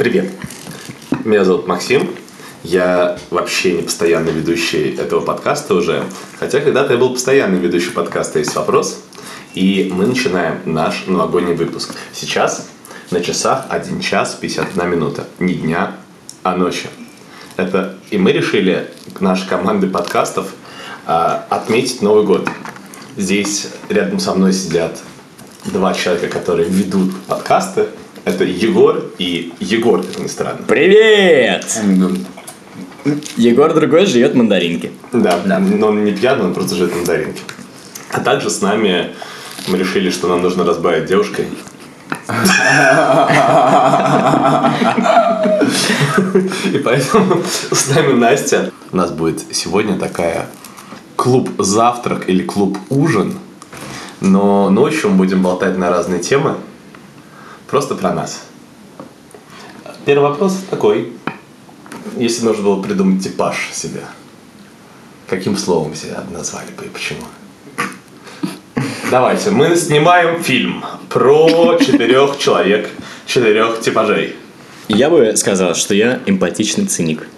Привет. Меня зовут Максим. Я вообще не постоянный ведущий этого подкаста уже. Хотя когда-то я был постоянным ведущим подкаста «Есть вопрос». И мы начинаем наш новогодний выпуск. Сейчас на часах 1 час 51 минута. Не дня, а ночи. Это... И мы решили, нашей команды подкастов, а, отметить Новый год. Здесь рядом со мной сидят два человека, которые ведут подкасты. Это Егор и Егор, как ни странно. Привет! Егор другой живет в мандаринке. Да, но он не пьяный, он просто живет на мандаринке. А также с нами мы решили, что нам нужно разбавить девушкой. И поэтому с нами Настя. У нас будет сегодня такая клуб завтрак или клуб ужин. Но ночью мы будем болтать на разные темы. Просто про нас. Первый вопрос такой. Если нужно было придумать типаж себя, каким словом себя назвали бы и почему? Давайте, мы снимаем фильм про четырех человек, четырех типажей. Я бы сказал, что я эмпатичный циник.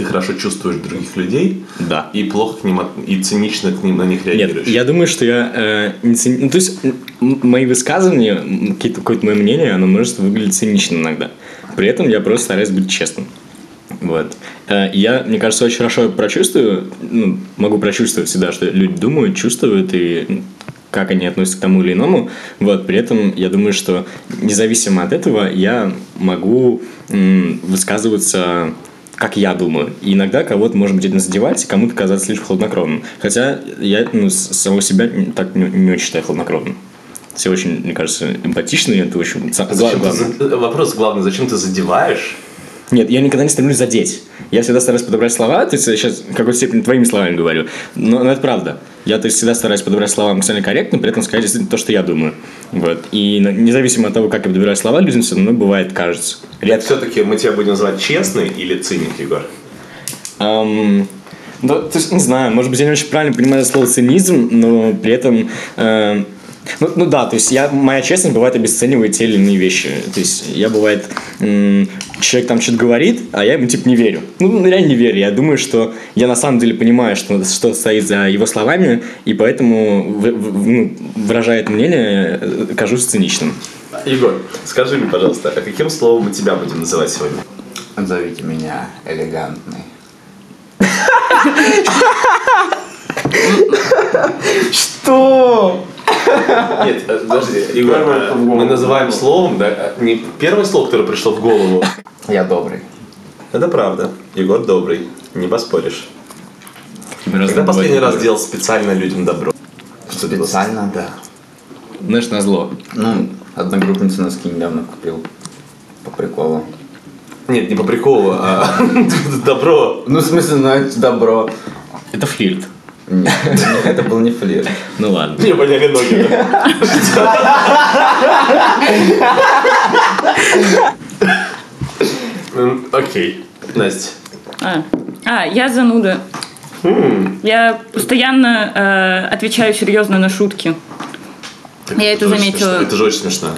Ты хорошо чувствуешь других людей Да. и плохо к ним от- и цинично к ним на них реагируешь. Нет, я думаю, что я э, не цени- Ну, то есть, мои высказывания, какие-то- какое-то мое мнение, оно может выглядеть цинично иногда. При этом я просто стараюсь быть честным. Вот. Э, Я, мне кажется, очень хорошо прочувствую, ну, могу прочувствовать всегда, что люди думают, чувствуют и как они относятся к тому или иному. Вот. При этом я думаю, что независимо от этого я могу высказываться как я думаю. И иногда кого-то, может быть, это задевать, и кому-то казаться слишком хладнокровным. Хотя я ну, самого себя так не, не очень считаю хладнокровным. Все очень, мне кажется, эмпатичные, это очень А главное. Вопрос главный, зачем ты задеваешь? Нет, я никогда не стремлюсь задеть. Я всегда стараюсь подобрать слова, то есть я сейчас в какой-то степени твоими словами говорю, но, но это правда. Я то есть, всегда стараюсь подобрать слова максимально корректно, при этом сказать действительно то, что я думаю. Вот. И независимо от того, как я подбираю слова, людям все равно бывает кажется. Редко. Все-таки мы тебя будем называть честный или циник, Егор? Ам, да, то есть, не знаю, может быть, я не очень правильно понимаю слово цинизм, но при этом... э, ну, ну да, то есть я, моя честность бывает обесценивает те или иные вещи. То есть я бывает, м, человек там что-то говорит, а я ему типа не верю. Ну, реально не верю. Я думаю, что я на самом деле понимаю, что, что стоит за его словами, и поэтому в- в- ну, выражая это мнение, э, кажусь циничным. Егор, скажи мне, пожалуйста, а каким словом мы тебя будем называть сегодня? Зовите меня элегантный. Что? Нет, э, подожди, Егор, Первое, э, мы называем словом, да, э, не первое слово, которое пришло в голову. Я добрый. Это правда. Егор добрый, не поспоришь. Когда последний раз делал специально людям добро? Специально, да. Знаешь, на зло. Ну, одногруппница носки недавно купил. По приколу. Нет, не по приколу, а добро. Ну, в смысле, знаете, добро. Это флирт. Нет, это был не флирт. Ну ладно. Мне боляли ноги. Окей. Настя. А, а я зануда. Я постоянно э, отвечаю серьезно на шутки. Я это заметила. смешно. Это же очень смешно.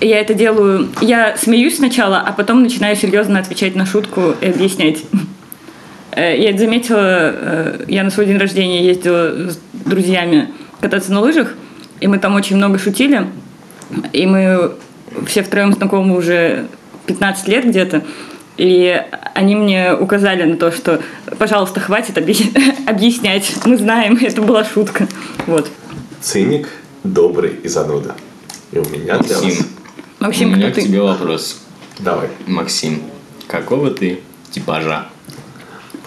Я это делаю. Я смеюсь сначала, а потом начинаю серьезно отвечать на шутку и объяснять. Э, Я заметила. э, Я на свой день рождения ездила с друзьями кататься на лыжах, и мы там очень много шутили. И мы все втроем знакомы уже 15 лет где-то. И они мне указали на то, что, пожалуйста, хватит объяс- объяснять. Мы знаем, это была шутка. Вот. Циник, добрый и зануда. И у меня для вас... Максим, Максим, у меня кто к ты? тебе вопрос. Давай. Максим, какого ты типажа?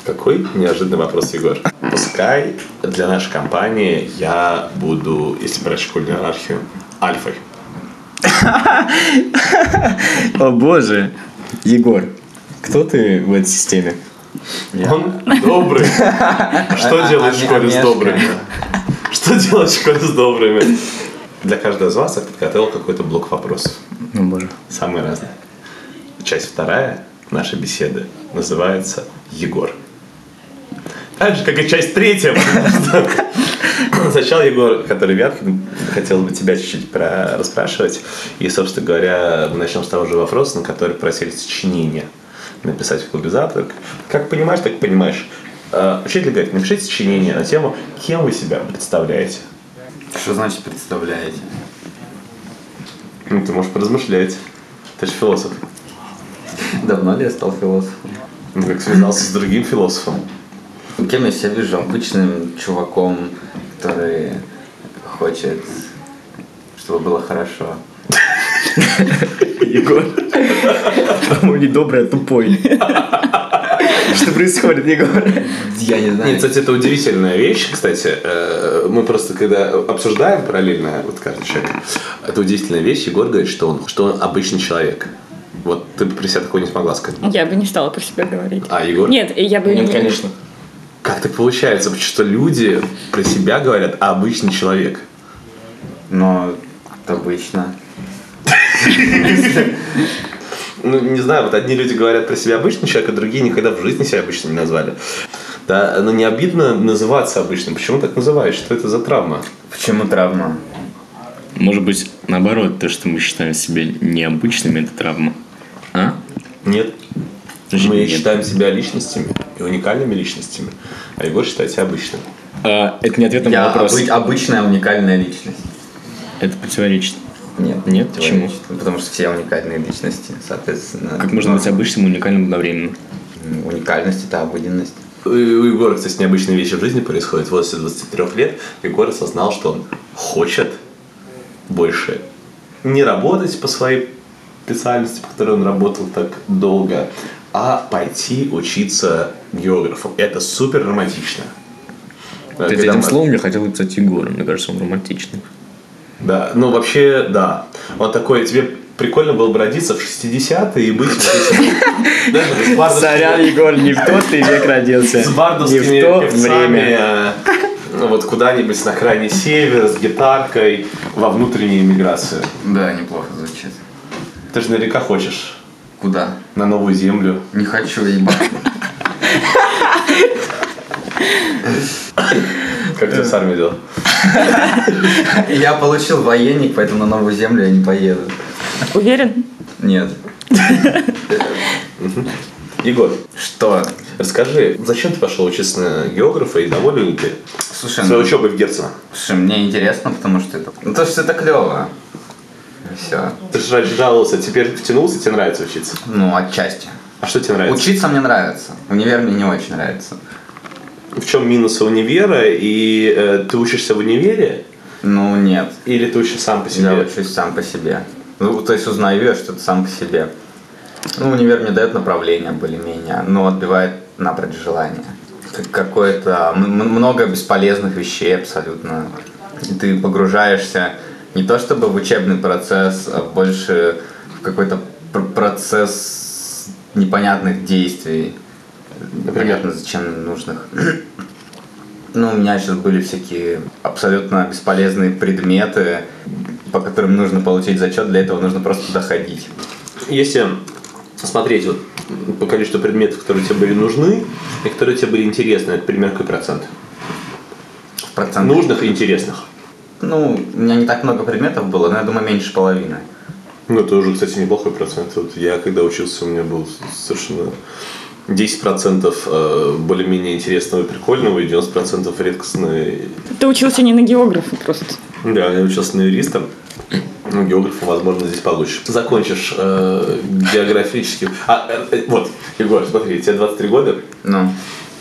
Какой неожиданный вопрос, Егор. Пускай для нашей компании я буду, если брать школьную иерархию, альфой. О боже. Егор, кто ты в этой системе? Он добрый. Что А- делать в школе с добрыми? Что делать в школе с добрыми? Для каждого из вас я подготовил какой-то блок вопросов. О боже. Самые разные. Часть вторая нашей беседы называется «Егор». Так же, как и часть третья. Сначала Егор, который Вяткин, хотел бы тебя чуть-чуть про расспрашивать. И, собственно говоря, мы начнем с того же вопроса, на который просили сочинение написать в клубе «Завтрак». Как понимаешь, так понимаешь. Э, Учитель говорит, напишите сочинение на тему, кем вы себя представляете. Что значит представляете? Ну, ты можешь поразмышлять. Ты же философ. Давно ли я стал философом? Ну, как связался с другим философом. Кем я себя вижу? Обычным чуваком, который хочет, чтобы было хорошо. Егор. По-моему, не добрый, а тупой. Что происходит, Егор? Я не знаю. Нет, кстати, это удивительная вещь, кстати. Э, Мы просто, когда обсуждаем параллельно, вот каждый человек, это удивительная вещь. Егор говорит, что он, что он обычный человек. Вот ты бы при себе такого не смогла сказать. Я бы не стала про себя говорить. А Егор? Нет, я бы... Нет, не- конечно. Как так получается, что люди про себя говорят, а обычный человек? Но это обычно. Ну, не знаю, вот одни люди говорят про себя обычный человек, а другие никогда в жизни себя обычным не назвали. Да, но не обидно называться обычным. Почему так называешь? Что это за травма? Почему травма? Может быть, наоборот, то, что мы считаем себя необычными, это травма. А? Нет. Значит, Мы нет. считаем себя личностями и уникальными личностями, а Егор считает себя обычным. А, это не ответ на мой Я вопрос. обы- обычная уникальная личность. Это противоречит. Нет. Нет? Почему? Потому что все уникальные личности, соответственно. Как можно быть обычным и уникальным одновременно? м, Уникальность это обыденность. У у Егора, кстати, необычные вещи в жизни происходят. В возрасте 23 лет Егор осознал, что он хочет больше не работать по своей специальности, по которой он работал так долго, а пойти учиться географом. Это супер романтично. Вот Когда этим мы- словом я хотел написать Егора. Мне кажется, он романтичный. Да, ну вообще, да. Он такой, тебе прикольно было бы родиться в 60-е и быть вот этим- знаешь, вот с бардовскими- Егор, не в тот ты век родился. с бардовскими певцами, э, ну, вот куда-нибудь на крайний север с гитаркой во внутреннюю иммиграцию. Да, неплохо звучит. Ты же наверняка хочешь Куда? на новую землю. Не хочу ебать. Как ты с армией делал? Я получил военник, поэтому на новую землю я не поеду. Уверен? Нет. Егор, Что? расскажи, зачем ты пошел учиться на географа и доволен ли ты Слушай, своей ну, учебой в Герцена? слушай, мне интересно, потому что это... Ну, то, что это клево. Все. Ты же жаловался, теперь втянулся, тебе нравится учиться. Ну, отчасти. А что тебе нравится? Учиться мне нравится. Универ мне не очень нравится. В чем минусы универа? И э, ты учишься в универе? Ну, нет. Или ты учишься сам по себе? Я учусь сам по себе. Ну, то есть узнаю я что-то сам по себе. Ну, универ мне дает направление более-менее, но отбивает напрочь желание. Как- Какое-то много бесполезных вещей абсолютно. И ты погружаешься не то чтобы в учебный процесс, а больше в какой-то пр- процесс непонятных действий. Непонятно зачем нужных. Ну, у меня сейчас были всякие абсолютно бесполезные предметы, по которым нужно получить зачет, для этого нужно просто туда ходить. Если смотреть вот по количеству предметов, которые тебе были нужны и которые тебе были интересны, это примерно какой процент? В процентах. Нужных и интересных. Ну, у меня не так много предметов было, но я думаю, меньше половины. Ну, это уже, кстати, неплохой процент. Вот я когда учился, у меня был совершенно 10% э, более-менее интересного и прикольного, и 90% редкостного. Ты учился не на географа просто. Да, я учился на юриста. Ну, географом, возможно, здесь получше. Закончишь э, географический... А, э, э, вот, Егор, смотри, тебе 23 года, Ну,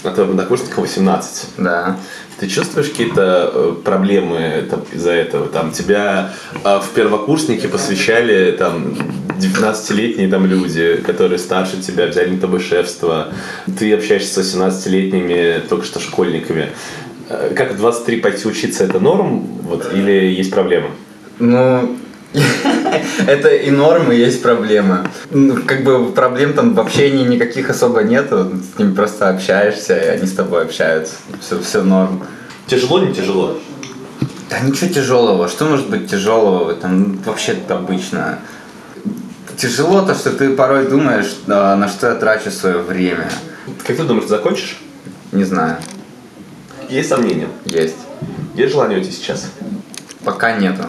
а твоим однокурсникам 18. да. Ты чувствуешь какие-то э, проблемы там, из-за этого? Там тебя э, в первокурсники посвящали там 19-летние там люди, которые старше тебя, взяли на тобой шефство. Ты общаешься с 18-летними только что школьниками. Э, Как в 23 пойти учиться это норм? Вот, или есть проблемы? Ну, это и нормы, есть проблемы. Ну, как бы проблем там в общении никаких особо нету. С ними просто общаешься, и они с тобой общаются. Все, все норм. Тяжело, не тяжело? Да ничего тяжелого. Что может быть тяжелого в этом? Ну, Вообще обычно. Тяжело то, что ты порой думаешь, а, на что я трачу свое время. Как ты думаешь, закончишь? Не знаю. Есть сомнения? Есть. Есть желание уйти сейчас? Пока нету.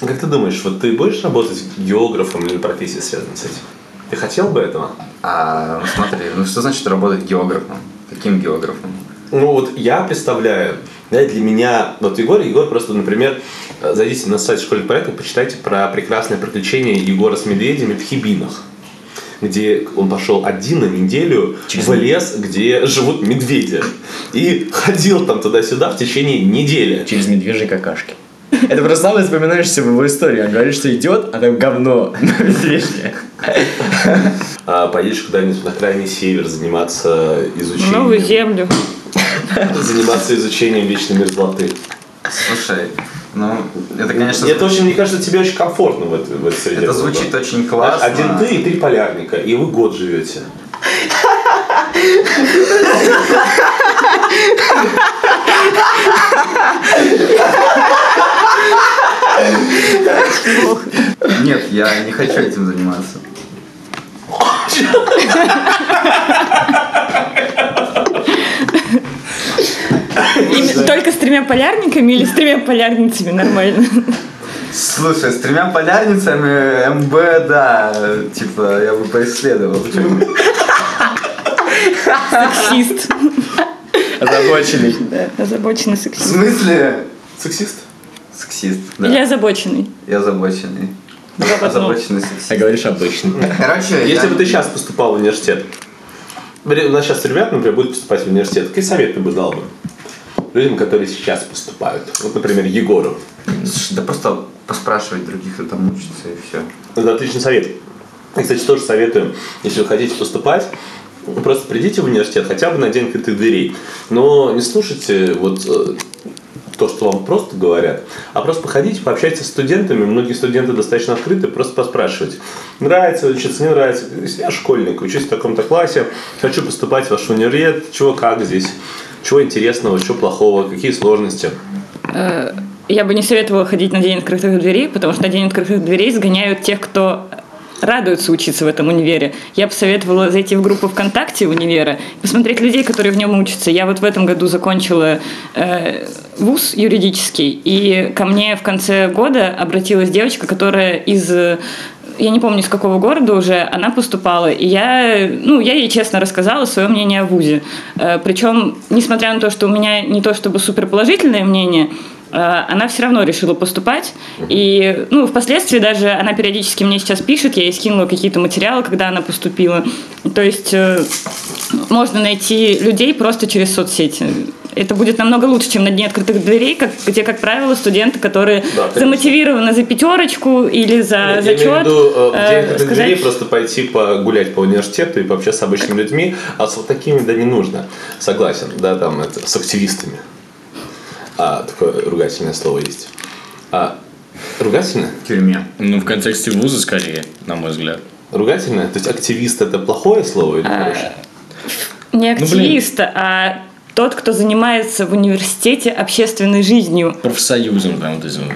Как ты думаешь, вот ты будешь работать географом или профессией связанной с этим? Ты хотел бы этого? А, ну смотри, ну что значит работать географом? Каким географом? Ну вот я представляю, да, для меня, вот Егор, Егор просто, например, зайдите на сайт школьных проектов, почитайте про прекрасное приключение Егора с медведями в Хибинах где он пошел один на неделю в лес, где живут медведи. И ходил там туда-сюда в течение недели. Через медвежьи какашки. Это просто самое вспоминаешься в его истории. Он говорит, что идет, а там говно на. А поедешь куда-нибудь на крайний север заниматься изучением... Новую землю. Заниматься изучением вечной мерзлоты. Слушай, ну, это, конечно, Это очень, мне кажется, тебе очень комфортно в этой, в этой среде. это было звучит очень Знаешь, классно. Один ты и три полярника, и вы год живете. Нет, я не хочу этим заниматься. Только с тремя полярниками или с тремя полярницами нормально? Слушай, с тремя полярницами МБ, да, типа, я бы поисследовал. Сексист. Озабоченный. Да, озабоченный В сексист. смысле? Сексист? Сексист, Или да. озабоченный. Я озабоченный. Озабоченный А сексист. говоришь обычно. Короче, Если бы ты сейчас поступал в университет, у нас сейчас ребята, например, будут поступать в университет, какие советы ты бы дал бы людям, которые сейчас поступают? Вот, например, Егору. Слушай, Да просто поспрашивать других, кто там учится, и все. Это отличный совет. И, кстати, тоже советую, если вы хотите поступать, просто придите в университет хотя бы на день открытых дверей. Но не слушайте вот э, то, что вам просто говорят, а просто походите, пообщайтесь с студентами. Многие студенты достаточно открыты, просто поспрашивать. Нравится учиться, не нравится. Если я школьник, учусь в таком-то классе, хочу поступать в ваш университет, чего как здесь, чего интересного, чего плохого, какие сложности. Э, Я бы не советовала ходить на день открытых дверей, потому что на день открытых дверей сгоняют тех, кто радуется учиться в этом универе. Я бы советовала зайти в группу ВКонтакте универа, посмотреть людей, которые в нем учатся. Я вот в этом году закончила э, вуз юридический, и ко мне в конце года обратилась девочка, которая из я не помню, с какого города уже, она поступала, и я, ну, я ей честно рассказала свое мнение о ВУЗе. Э, Причем, несмотря на то, что у меня не то чтобы суперположительное мнение, она все равно решила поступать. И, ну, впоследствии даже она периодически мне сейчас пишет, я ей скинула какие-то материалы, когда она поступила. То есть э, можно найти людей просто через соцсети. Это будет намного лучше, чем на дне открытых дверей, как, где, как правило, студенты, которые Да, конечно. замотивированы за пятерочку или за Я зачет, имею в виду, э, в э, день открытых сказать- дверей просто пойти погулять по университету и пообщаться с обычными людьми, а с вот такими, да, не нужно. Согласен, да, там, это, с активистами. А, такое ругательное слово есть. А, ругательное? В тюрьме. Ну, в контексте вуза скорее, на мой взгляд. Ругательное? То есть активист это плохое слово или хорошее? Не блин. активист, а тот, кто занимается в университете общественной жизнью, Профсоюзом там вот этим.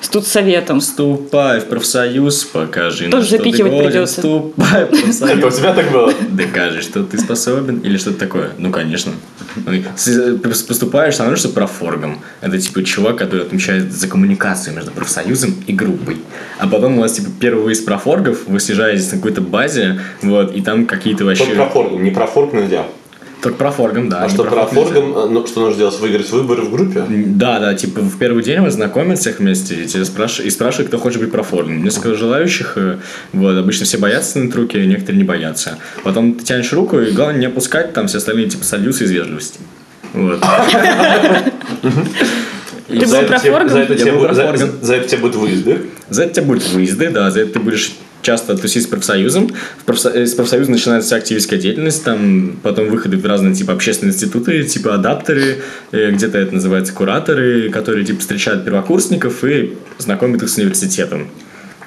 Студсоветом. Вступай в профсоюз, покажи, на Тоже что ты запихивать годен. придется. Вступай в Это у профсоюз. тебя так было? Докажи, что ты способен или что-то такое. Ну, конечно. Ну, с- Поступаешь, становишься профоргом. Это типа чувак, который отвечает за коммуникацию между профсоюзом и группой. А потом у вас типа первый выезд профоргов, вы съезжаетесь на какой-то базе, вот, и там какие-то вообще... Только профоргом, не профорг нельзя. Только профоргом, да. А что нельзя. профоргом, э, ну, что нужно делать? Выиграть выборы в группе? Да, да, типа в первый день вы знакомят всех вместе и, тебя спраш... и спрашивают, кто хочет быть профоргом. Несколько желающих, э, вот, обычно все боятся на руки, некоторые не боятся. Потом ты тянешь руку, и главное не опускать, там все остальные типа сольются из вежливости. Вот. Ты За был это тебе- профоргом? За это тебе тебе будут выезды? За это у тебя будут выезды, да, за это ты будешь часто тусить с профсоюзом. Профсо- э, С профсоюза начинается вся активистская деятельность, там потом выходы в разные типа общественные институты, типа адаптеры, э, где-то это называется кураторы, которые типа встречают первокурсников и знакомят их с университетом,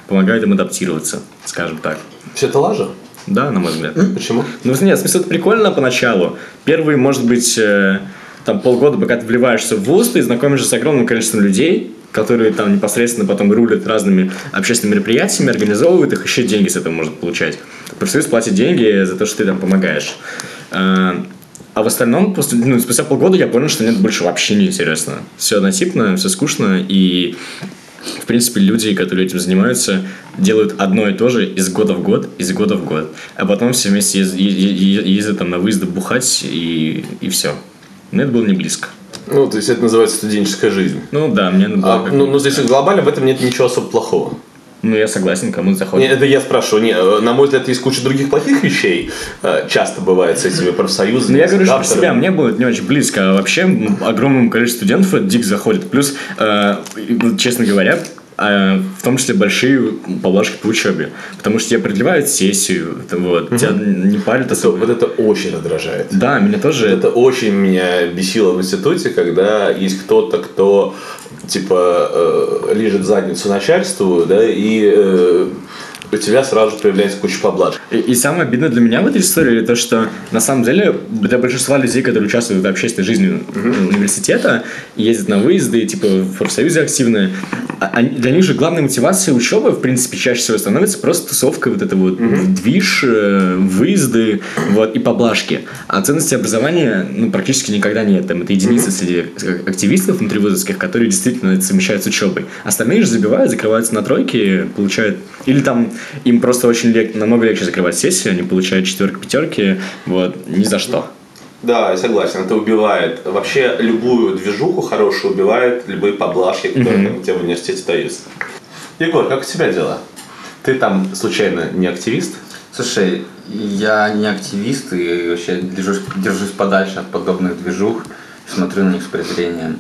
помогают им адаптироваться, скажем так. Все это лажа? Да, на мой взгляд. Почему? Ну, нет, в смысле, это прикольно поначалу. Первый, может быть, э, там полгода, пока ты вливаешься в вуз, ты знакомишься с огромным количеством людей, которые там непосредственно потом рулят разными общественными мероприятиями, организовывают их, еще деньги с этого можно получать. Профсоюз платит деньги за то, что ты там помогаешь. Э, А в остальном, после, ну, спустя полгода я понял, что мне это больше вообще не интересно. Все однотипно, все скучно, и в принципе, люди, которые этим занимаются, делают одно и то же из года в год, из года в год. А потом все вместе ез- е- е- ездят там на выезды бухать, и, и все. Мне это было не близко. Ну, то есть это называется студенческая жизнь. Ну да, мне А, ну, ну, здесь глобально в этом нет ничего особо плохого. Ну, я согласен, кому-то Не, заходит. это я спрашиваю. Не, э, на мой взгляд, есть куча других плохих вещей. э, Часто бывает с этими профсоюзами. Ну, я говорю, что про себя, мне было не очень близко, а вообще огромному количеству студентов дико заходит. Плюс, э, честно говоря, в том числе большие поблажки по учебе. Потому что тебе продлевают сессию, вот, тебя не парят особо. Вот это очень раздражает. Да, меня тоже... Это очень меня бесило в институте, когда есть кто-то, кто типа э, лежит задницу начальству, да, и э, у тебя сразу появляется куча поблажек. И, и самое обидное для меня в этой истории то, что на самом деле для большинства людей, которые участвуют в общественной жизни университета, ездят на выезды, типа в профсоюзе активные, а- они- для них же главной мотивацией учебы, в принципе, чаще всего становится просто тусовка, вот это вот движ, э, выезды, вот, и поблажки. А ценности образования, ну, практически никогда нет. Там, это единицы среди активистов внутривузовских, которые действительно это совмещают с учебой. Остальные же забивают, закрываются на тройки, получают... Или там им просто очень лег- намного легче закрывать сессию, они получают четверки, пятерки, вот, ни за что. Да, я согласен, это убивает. Вообще любую движуху хорошую убивает любые поблажки, которые у тебя в университете даются. Егор, как у тебя дела? Ты там случайно не активист? Слушай, я не активист и вообще держусь, держусь подальше от подобных движух, смотрю на них с презрением.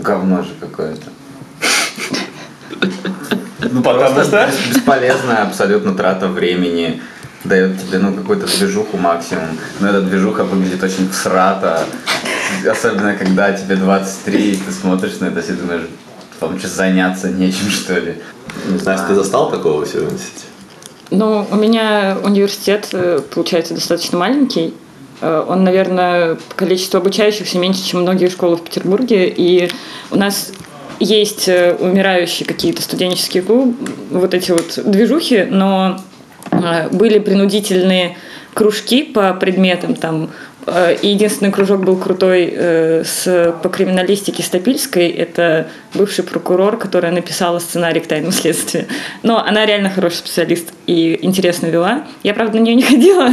Говно же какое-то. Ну, Просто бес- бесполезная абсолютно трата времени. Дает тебе ну какую-то движуху максимум. Но эта движуха выглядит очень всрато. Особенно когда тебе 23, и ты смотришь на это и думаешь, вам что заняться нечем что ли. Не Настя, ты застал такого у себя в университете? Ну, у меня университет, э, получается, достаточно маленький. Э, Он, наверное, по количеству обучающихся меньше, чем многие школы в Петербурге. И у нас есть э, умирающие какие-то студенческие клубы, вот эти вот движухи, но э, были принудительные кружки по предметам там э, единственный кружок был крутой с, по криминалистике Стопильской. Это бывший прокурор, которая написала сценарий к тайному следствию. Но она реально хороший специалист и интересно вела. Я, правда, на нее не ходила,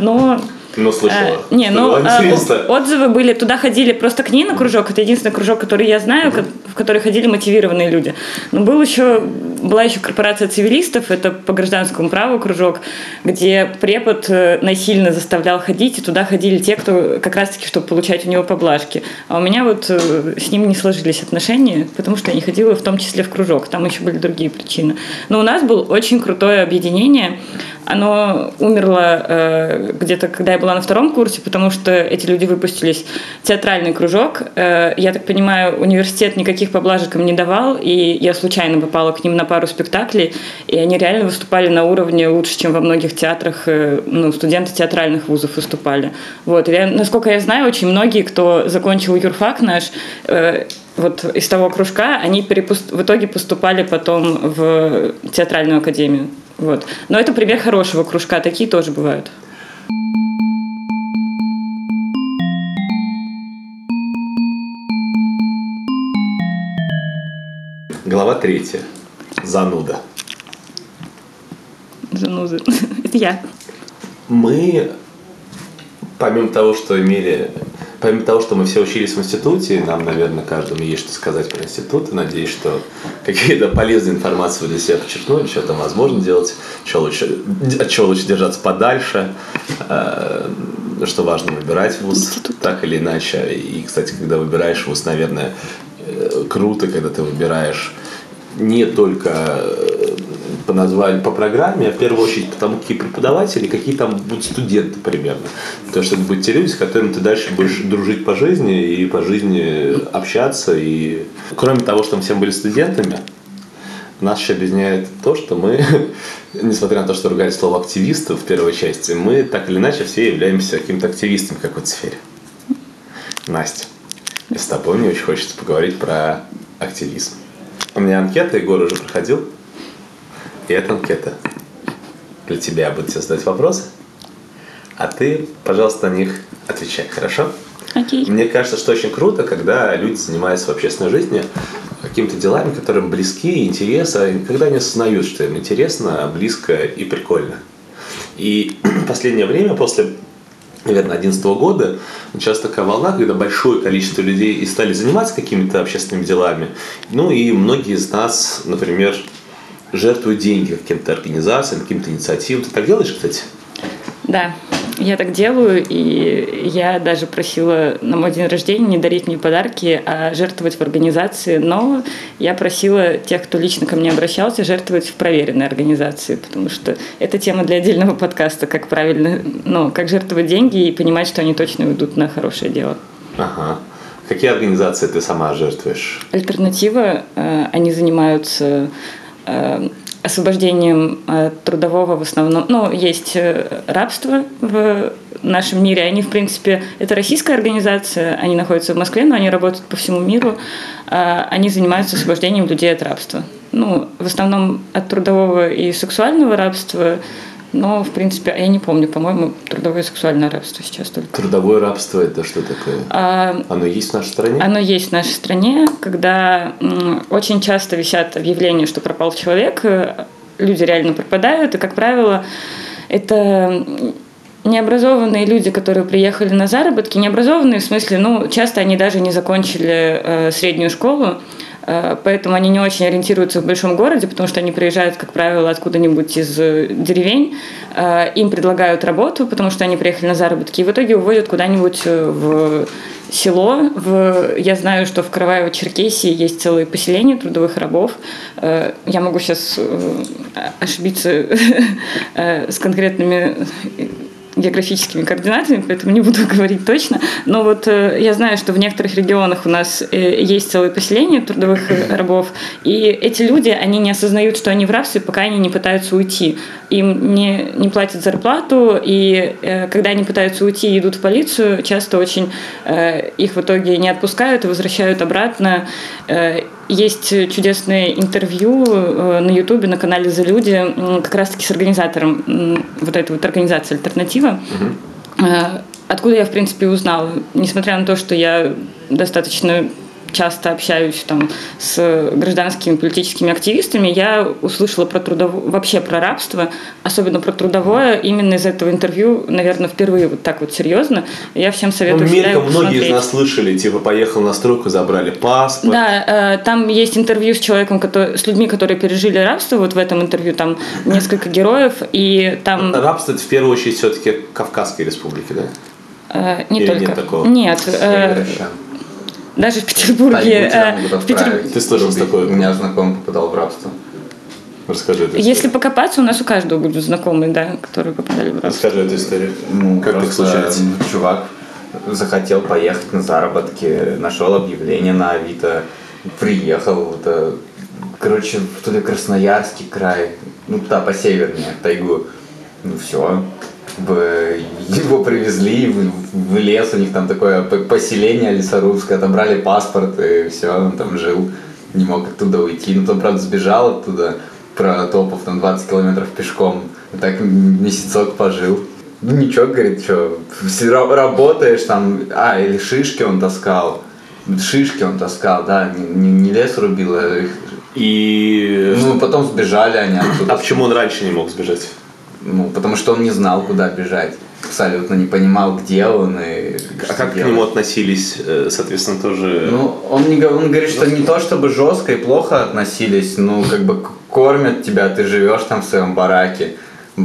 но Ну, слышала. Э, не, ну, о- отзывы были, туда ходили просто к ней на кружок, это единственный кружок, который я знаю, в который ходили мотивированные люди. Но был еще, была еще корпорация цивилистов, это по гражданскому праву кружок, где препод э, насильно заставлял ходить, и туда ходили те, кто как раз-таки, чтобы получать у него поблажки. А у меня вот с ним не сложились отношения, потому что я не ходила в том числе в кружок, там еще были другие причины. Но у нас было очень крутое объединение, оно умерло э, где-то, когда я была на втором курсе, потому что эти люди выпустились. Театральный кружок. Э, я так понимаю, университет никаких поблажек им не давал, и я случайно попала к ним на пару спектаклей, и они реально выступали на уровне лучше, чем во многих театрах, э, ну, студенты театральных вузов выступали. Вот. Я- насколько я знаю, очень многие, кто закончил юрфак наш, э, вот из того кружка, они в итоге поступали потом в театральную академию. Вот. Но это пример хорошего кружка, такие тоже бывают. Глава третья. Зануда. Занузы. Это я. Мы, помимо того, что имели, помимо того, что мы все учились в институте, нам, наверное, каждому есть что сказать про институт. И надеюсь, что какие-то полезные информации вы для себя подчеркнули, что там возможно делать, что лучше, от чего лучше держаться подальше, э, что важно выбирать вуз так или иначе. И, кстати, когда выбираешь вуз, наверное, э, круто, когда ты выбираешь не только э, по названию, по программе, а в первую очередь потому, какие преподаватели, какие там будут студенты примерно. Потому что это будут те люди, с которыми ты дальше будешь дружить по жизни и по жизни общаться. И кроме того, что мы всем были студентами, нас еще объединяет то, что мы, несмотря на то, что ругали слово активисты в первой части, мы так или иначе все являемся каким-то активистом в какой-то сфере. Настя, с тобой мне очень хочется поговорить про активизм. У меня анкета, Егор уже проходил. И эта анкета для тебя. Я буду тебе задать вопросы. А ты, пожалуйста, на них отвечай, хорошо? Окей. Мне кажется, что очень круто, когда люди занимаются в общественной жизни какими-то делами, которые им близки, интересны, когда они осознают, что им интересно, близко и прикольно. И в последнее время, после, наверное, 2011 года, началась такая волна, когда большое количество людей и стали заниматься какими-то общественными делами. Ну и многие из нас, например, жертвуют деньги каким-то организациям, каким-то инициативам. Ты так делаешь, кстати? Да, я так делаю, и я даже просила на мой день рождения не дарить мне подарки, а жертвовать в организации, но я просила тех, кто лично ко мне обращался, жертвовать в проверенной организации, потому что это тема для отдельного подкаста, как правильно, ну, как жертвовать деньги и понимать, что они точно уйдут на хорошее дело. Ага. Какие организации ты сама жертвуешь? Альтернатива, э, они занимаются э, освобождением э, трудового в основном. Ну, есть э, рабство в нашем мире. Они, в принципе, это российская организация, они находятся в Москве, но они работают по всему миру. Э, Они занимаются освобождением людей от рабства. Ну, в основном от трудового и сексуального рабства, но, в принципе, я не помню, по-моему, трудовое и сексуальное рабство сейчас только. Трудовое рабство это что такое? А, Оно есть в нашей стране? Оно есть в нашей стране, когда м, очень часто висят объявления, что пропал человек, э, люди реально пропадают, и, как правило, это необразованные люди, которые приехали на заработки, необразованные в смысле, ну, часто они даже не закончили э, среднюю школу, поэтому они не очень ориентируются в большом городе, потому что они приезжают, как правило, откуда-нибудь из э, деревень, э, им предлагают работу, потому что они приехали на заработки, и в итоге увозят куда-нибудь э, в село. В, я знаю, что в Караваево-Черкесии есть целые поселения трудовых рабов. Э, Я могу сейчас ошибиться э, с конкретными географическими координатами, поэтому не буду говорить точно. Но вот э, я знаю, что в некоторых регионах у нас э, есть целые поселения трудовых э, рабов, и эти люди, они не осознают, что они в рабстве, пока они не пытаются уйти. Им не, не платят зарплату, и когда они пытаются уйти и идут в полицию, часто очень их в итоге не отпускают и возвращают обратно. Э, есть чудесное интервью э, на Ютубе, на канале «За люди», как раз-таки с организатором вот этой вот организации «Альтернатива». Э, Откуда я, в принципе, узнала, несмотря на то, что я достаточно часто общаюсь там с гражданскими политическими активистами, я услышала про трудовое, вообще про рабство, особенно про трудовое, именно из этого интервью, наверное, впервые вот так вот серьезно. Я всем Ну, советую всегда мельком многие из нас слышали, типа, поехал на стройку, забрали паспорт. Да, э, там есть интервью с человеком, который, с людьми, которые пережили рабство. Вот в этом интервью там несколько героев, и там Рабство это в первую очередь все-таки Кавказская республика, да? э, не Или только нет такого? нет, э, даже в Петербурге. э, могут в Петер- отправить. Ты тоже Убить. такой? У меня знакомый попадал в рабство. Расскажи эту Если историю. покопаться, у нас у каждого будут знакомые, да, которые попадали в рабство. Расскажи эту историю. Ну, как так случается? чувак захотел поехать на заработки, нашел объявление на Авито, приехал, это, короче, в то ли Красноярский край, ну, туда по севернее, тайгу. Ну, все, его привезли в, лес, у них там такое поселение лесорусское, отобрали паспорт, и все, он там жил, не мог оттуда уйти. Ну, потом, правда, сбежал оттуда, протопав там 20 километров пешком, так месяцок пожил. Ну ничего, говорит, что, работаешь там, а, или шишки он таскал, шишки он таскал, да, не- не лес рубил, а их- И... ну, потом сбежали они оттуда. А почему он раньше не мог сбежать? Ну, потому что он не знал, куда бежать. Абсолютно не понимал, где он и А как к делать. нему относились, э, соответственно, тоже... Ну, он, не, он говорит, что не то чтобы жестко и плохо относились, ну, как бы к- кормят тебя, ты живешь там в своем бараке,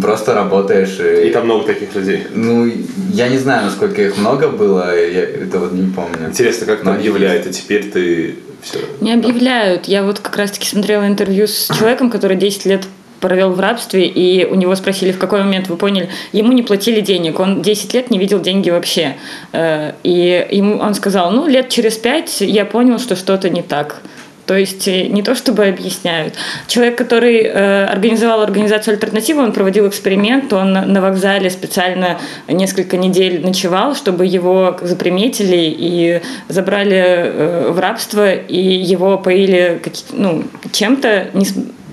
просто работаешь и... И там много таких людей. Ну, я не знаю, насколько их много было, я это вот не помню. Интересно, как там они объявляют, и теперь ты все. Не объявляют. Я вот как раз-таки смотрела интервью с человеком, который 10 лет провел в рабстве, и у него спросили, в какой момент вы поняли, ему не платили денег, он 10 лет не видел деньги вообще. Э, И ему он сказал, ну, лет через 5 я понял, что что-то не так. То есть э, не то чтобы объясняют. Человек, который э, организовал организацию «Альтернатива», он проводил эксперимент, он на вокзале специально несколько недель ночевал, чтобы его заприметили и забрали э, в рабство, и его поили ну, чем-то, не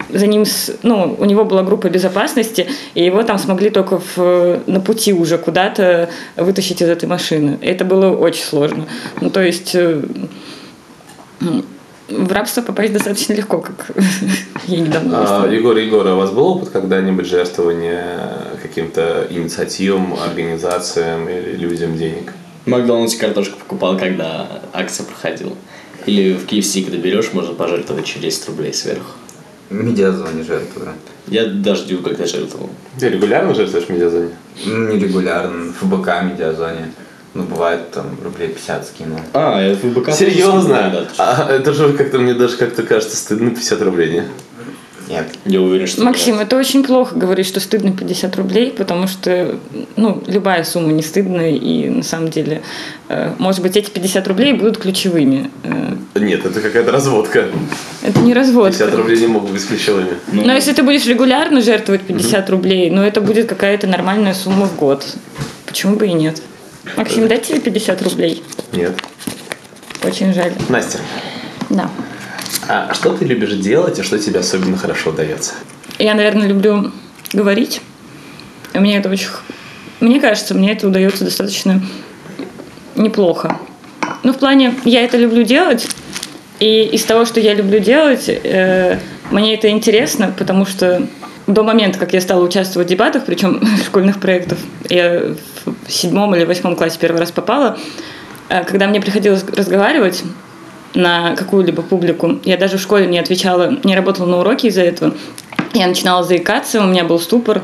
за ним, ну, у него была группа безопасности, и его там смогли только в, на пути уже куда-то вытащить из этой машины. Это было очень сложно. Ну, то есть э, в рабство попасть достаточно легко, как я недавно А. Егор, Егор, а у вас был опыт когда-нибудь жертвования каким-то инициативам, организациям или людям денег? В Макдональдсе картошку покупал, когда акция проходила. Или в KFC, когда берешь, можно пожертвовать еще 10 рублей сверху. Медиазоне жертвую. Я диву, когда жертвовал. Ты регулярно жертвуешь в медиазоне? Нерегулярно. ФБК медиазоне. Ну, бывает там рублей 50 скинул. А, я в ВБК... Серьезно? А, это же как-то мне даже как-то кажется стыдно 50 рублей, не? Нет. Я уверен, что... Максим, это очень плохо говорить, что стыдно 50 рублей, потому что ну, любая сумма не стыдная, и на самом деле, э, может быть, эти 50 рублей будут ключевыми. Э, Нет, это какая-то разводка. это не развод. 50 рублей не могут быть ключевыми. Ну, Но если ты будешь регулярно жертвовать 50 рублей, ну это будет какая-то нормальная сумма в год. Почему бы и нет? Максим, дать тебе 50 рублей? Нет. Очень жаль. Настя, Да. а что ты любишь делать и что тебе особенно хорошо удается? Я, наверное, люблю говорить. Мне это очень... Мне кажется, мне это удается достаточно неплохо. Ну, в плане, я это люблю делать, и из того, что я люблю делать, э, мне это интересно, потому что до момента, как я стала участвовать в дебатах, причем школьных проектов, я в седьмом или восьмом классе первый раз попала, э, когда мне приходилось разговаривать на какую-либо публику, я даже в школе не отвечала, не работала на уроке из-за этого, я начинала заикаться, у меня был ступор,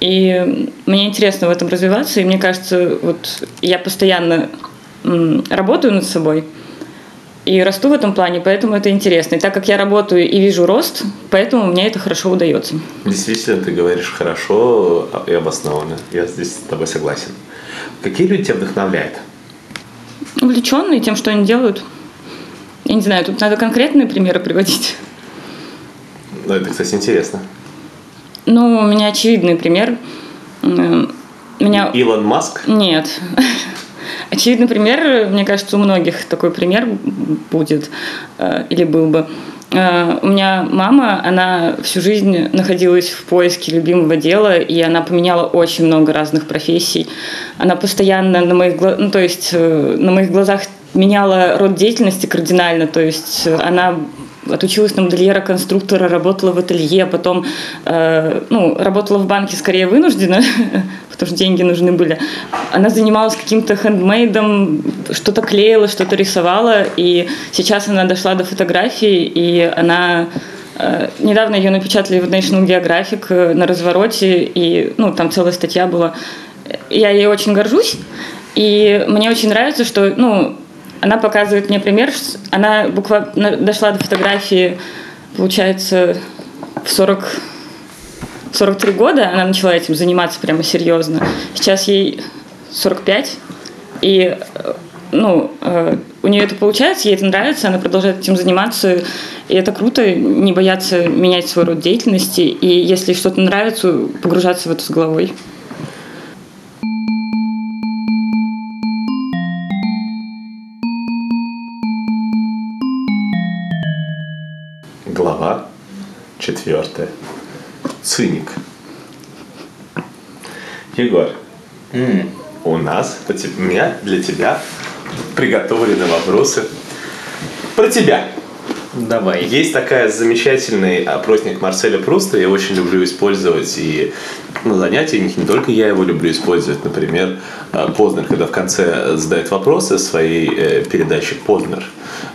и мне интересно в этом развиваться, и мне кажется, вот я постоянно работаю над собой и расту в этом плане, поэтому это интересно. И так как я работаю и вижу рост, поэтому мне это хорошо удается. Действительно, ты говоришь хорошо и обоснованно. Я здесь с тобой согласен. Какие люди тебя вдохновляют? Увлеченные тем, что они делают. Я не знаю, тут надо конкретные примеры приводить. Ну, это, кстати, интересно. Ну, у меня очевидный пример. М, Меня Илон Маск? Нет. Очевидный пример, мне кажется, у многих такой пример будет э, или был бы. Э, У меня мама, она всю жизнь находилась в поиске любимого дела, и она поменяла очень много разных профессий. Она постоянно на моих, ну, то есть, э, на моих глазах меняла род деятельности кардинально, то есть она отучилась на модельера, конструктора, работала в ателье, потом э, ну, работала в банке скорее вынуждена, потому что деньги нужны были. Она занималась каким-то хендмейдом, что-то клеила, что-то рисовала, и сейчас она дошла до фотографии, и она э, недавно ее напечатали в National Geographic э, на развороте, и ну, там целая статья была. Я ей очень горжусь, и мне очень нравится, что ну, она показывает мне пример. Она буквально дошла до фотографии, получается, в 40, 43 года. Она начала этим заниматься прямо серьезно. Сейчас ей 45. И э, ну, э, у нее это получается, ей это нравится, она продолжает этим заниматься. И это круто, не бояться менять свой род деятельности. И если что-то нравится, погружаться в это с головой. Глава четвертая. Циник. Егор, у нас, у меня для тебя приготовлены вопросы про тебя. Давай. Есть такая замечательный опросник Марселя Пруста, я очень люблю использовать и на занятиях, не только я его люблю использовать, например, э, Познер, когда в конце задает вопросы своей э, передачи Познер,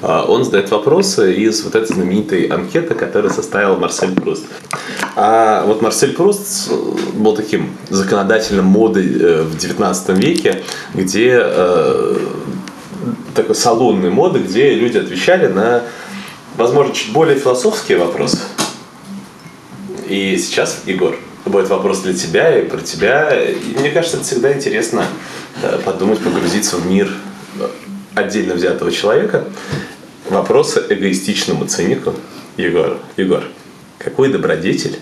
он задает вопросы из вот этой знаменитой анкеты, которую составил Марсель Пруст. А вот Марсель Пруст э, был таким законодательным моды э, в 19 веке, где э, такой салонной моды, где люди отвечали на, возможно, чуть более философские вопросы. И сейчас, Егор, будет вопрос для тебя и про тебя. И мне кажется, это всегда интересно подумать, погрузиться в мир отдельно взятого человека. Вопросы эгоистичному цинику. Егор, Егор, какой добродетель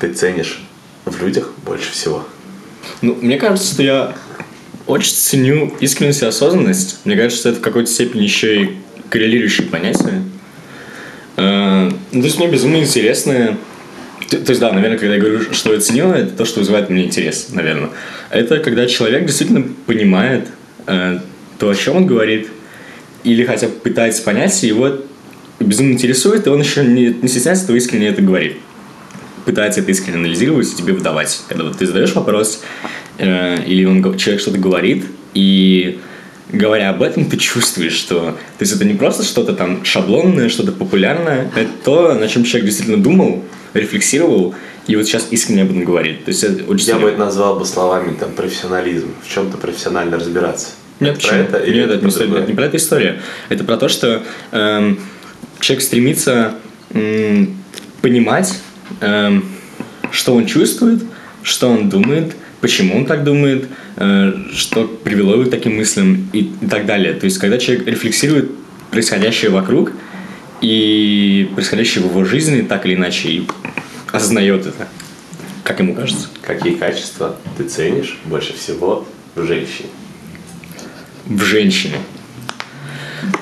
ты ценишь в людях больше всего? Ну, мне кажется, что я очень ценю искренность и осознанность. Мне кажется, что это в какой-то степени еще и коррелирующие понятия. Э, ну, то есть мне безумно интересно то, есть, да, наверное, когда я говорю, что я ценила, это то, что вызывает мне интерес, наверное. Это когда человек действительно понимает э, то, о чем он говорит, или хотя бы пытается понять, его безумно интересует, и он еще не, не стесняется, то искренне это говорит. Пытается это искренне анализировать и тебе выдавать. Когда вот ты задаешь вопрос, э, или он, человек что-то говорит, и говоря об этом, ты чувствуешь, что... То есть это не просто что-то там шаблонное, что-то популярное, это то, на чем человек действительно думал, рефлексировал, и вот сейчас искренне об этом говорит. То есть это очень Я бы это назвал бы словами там профессионализм, в чем-то профессионально разбираться. Нет, Это про это или Нет, это про не, история- другое? это не про эту историю. Это про то, что эм, человек стремится м, понимать, эм, что он чувствует, что он думает, почему он так думает, э, что привело его к таким мыслям и, и так далее. То есть, когда человек рефлексирует происходящее вокруг и происходящее в его жизни так или иначе и осознает это, как ему кажется. Какие качества ты ценишь больше всего в женщине? В женщине?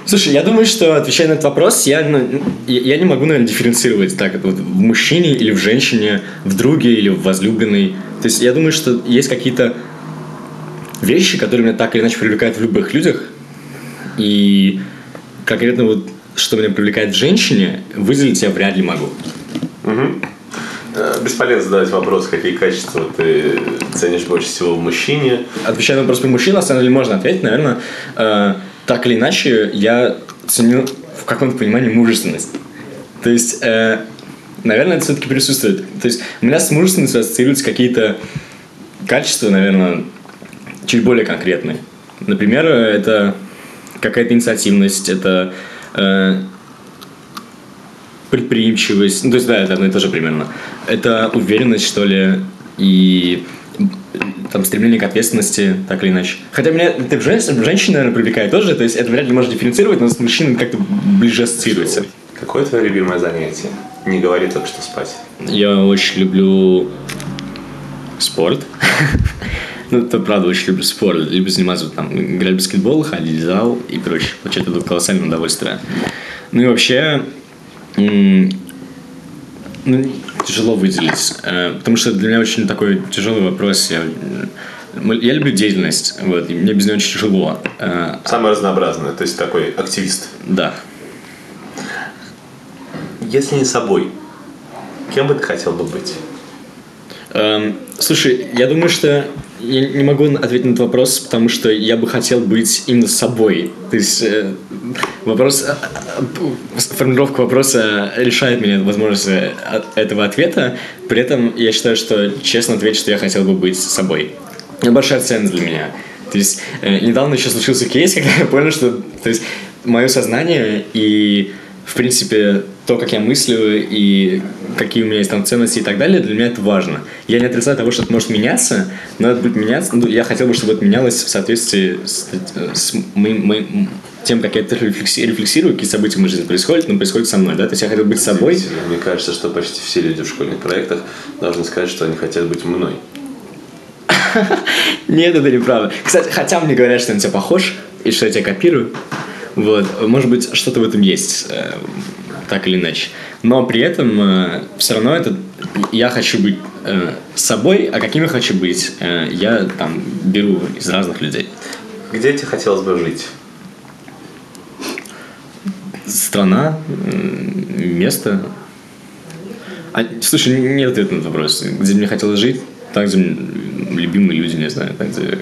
Слушай, я думаю, что отвечая на этот вопрос, я, ну, я не могу, наверное, дифференцировать так вот в мужчине или в женщине, в друге или в возлюбленной. То есть я думаю, что есть какие-то вещи, которые меня так или иначе привлекают в любых людях. И конкретно вот что меня привлекает в женщине, выделить я вряд ли могу. Э, Бесполезно задавать вопрос, какие качества ты ценишь больше всего в мужчине. Отвечая на вопрос про мужчин, на самом деле можно ответить, наверное, э, так или иначе, я ценю в каком-то понимании мужественность. То есть, э, наверное, это все-таки присутствует. То есть, у меня с мужественностью ассоциируются какие-то качества, наверное, чуть более конкретные. Например, это какая-то инициативность, это э, предприимчивость. Ну, то есть, да, это одно и то же примерно. Это уверенность, что ли, и там стремление к ответственности, так или иначе. Хотя меня это в жен- в женщине, наверное, привлекает тоже, то есть это вряд ли можно дифференцировать, но с мужчиной как-то ближе ассоциируется. Какое твое любимое занятие? Не говори только что спать. Я очень люблю спорт. Ну, это правда, очень люблю спорт. Люблю заниматься, там, играть в баскетбол, ходить в зал и прочее. Получать это колоссальное удовольствие. Ну и вообще, ну, тяжело выделить. э, Потому что для меня очень такой тяжелый вопрос. Я, я люблю деятельность, вот, и мне без нее очень тяжело. Э, Самое разнообразное, то есть такой активист. Да. Если не собой, кем бы ты хотел бы быть? Эм, слушай, я думаю, что я не могу ответить на этот вопрос, потому что я бы хотел быть именно собой. То есть э, вопрос, э, э, формулировка вопроса решает меня возможность э, этого ответа. При этом я считаю, что честно ответить, что я хотел бы быть собой. Это большая ценность для меня. То есть э, недавно еще случился кейс, когда я понял, что то есть, мое сознание и в принципе, то, как я мыслю и какие у меня есть там ценности и так далее, для меня это важно. Я не отрицаю того, что это может меняться, но это будет меняться. Ну, я хотел бы, чтобы это менялось в соответствии с, с моим, моим- тем, как я это рефлекси- рефлексирую, какие события в моей жизни происходят, но происходит со мной, да, то есть я хотел быть собой. Мне кажется, что почти все люди в школьных проектах должны сказать, что они хотят быть мной. Нет, это неправда. Кстати, хотя мне говорят, что я на тебя похож, и что я тебя копирую, вот, может быть, что-то в этом есть, э, так или иначе. Но при этом все равно это я хочу быть э, собой, а каким я хочу быть, э, я там беру из разных людей. Где тебе хотелось бы жить? Страна, место. А, слушай, нет ответа на этот вопрос. Где мне хотелось жить, так где любимые люди, не знаю, так где,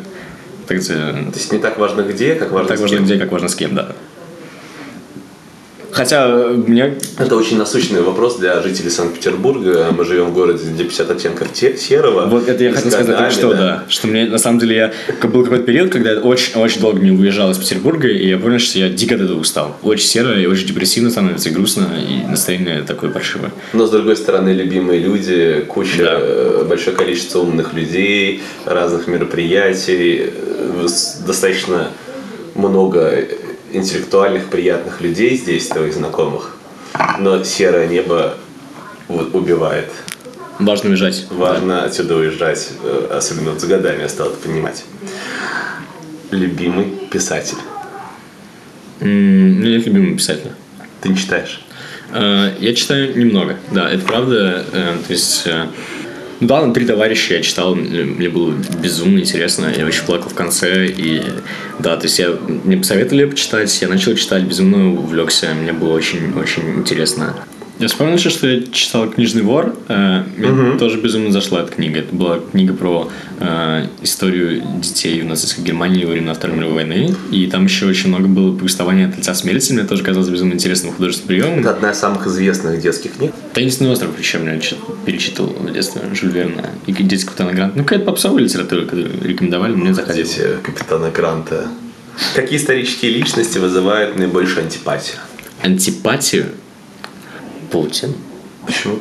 так где То есть не так важно где, как важно так с важно кем. где, как важно с кем, да. Хотя э, мне... Это очень насущный вопрос для жителей Санкт-Петербурга. Мы живем в городе, где 50 оттенков те- серого. Вот это я хотел сказать только что, да. Что мне, на самом деле, я... Был какой-то период, когда я очень, очень долго не уезжал из Петербурга, и я понял, что я дико от этого устал. Очень серо, и очень депрессивно становится, и грустно, и настроение такое паршивое. Но с другой стороны, любимые люди, куча, Да. э, большое количество умных людей, разных мероприятий, э, достаточно много интеллектуальных, приятных людей здесь, твоих знакомых. Но серое небо вот, убивает. Важно уезжать. Важно отсюда уезжать, э, особенно вот с годами я стал это понимать. Любимый писатель. М, У меня нет любимого писателя. Ты не читаешь? Э, Я читаю немного, да, это правда. Э, То есть, э, ну да, «Три товарища» я читал, мне было безумно интересно, я очень плакал в конце, и да, то есть я, мне посоветовали почитать, я начал читать, безумно увлекся, мне было очень-очень интересно. Я вспомнил еще, что я читал «Книжный вор», э, мне тоже безумно зашла эта книга. Это была книга про э, историю детей в нацистской Германии во времена Второй мировой войны, и там еще очень много было повествования от лица смерти, мне тоже казалось безумно интересным художественным приемом. Это одна из самых известных детских книг. «Таинственный остров» еще меня чит- перечитывал в детстве Жюль Верна. И «Дети капитана Гранта». Ну, какая-то попсовая литература, которую рекомендовали, мне заходила. Дети капитана Гранта. Какие исторические личности вызывают наибольшую антипатию? Антипатию Путин. Почему?